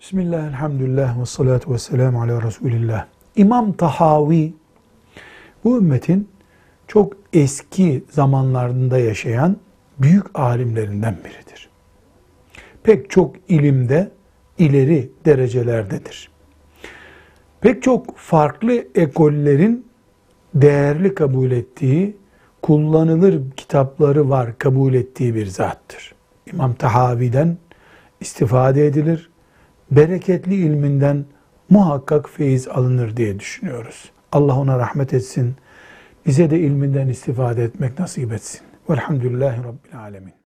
Bismillah, elhamdülillah ve salatu ve selamu ala Resulillah. İmam Tahavi, bu ümmetin çok eski zamanlarında yaşayan büyük alimlerinden biridir. Pek çok ilimde ileri derecelerdedir. Pek çok farklı ekollerin değerli kabul ettiği, kullanılır kitapları var kabul ettiği bir zattır. İmam Tahavi'den istifade edilir, bereketli ilminden muhakkak feyiz alınır diye düşünüyoruz. Allah ona rahmet etsin. Bize de ilminden istifade etmek nasip etsin. Velhamdülillahi Rabbil Alemin.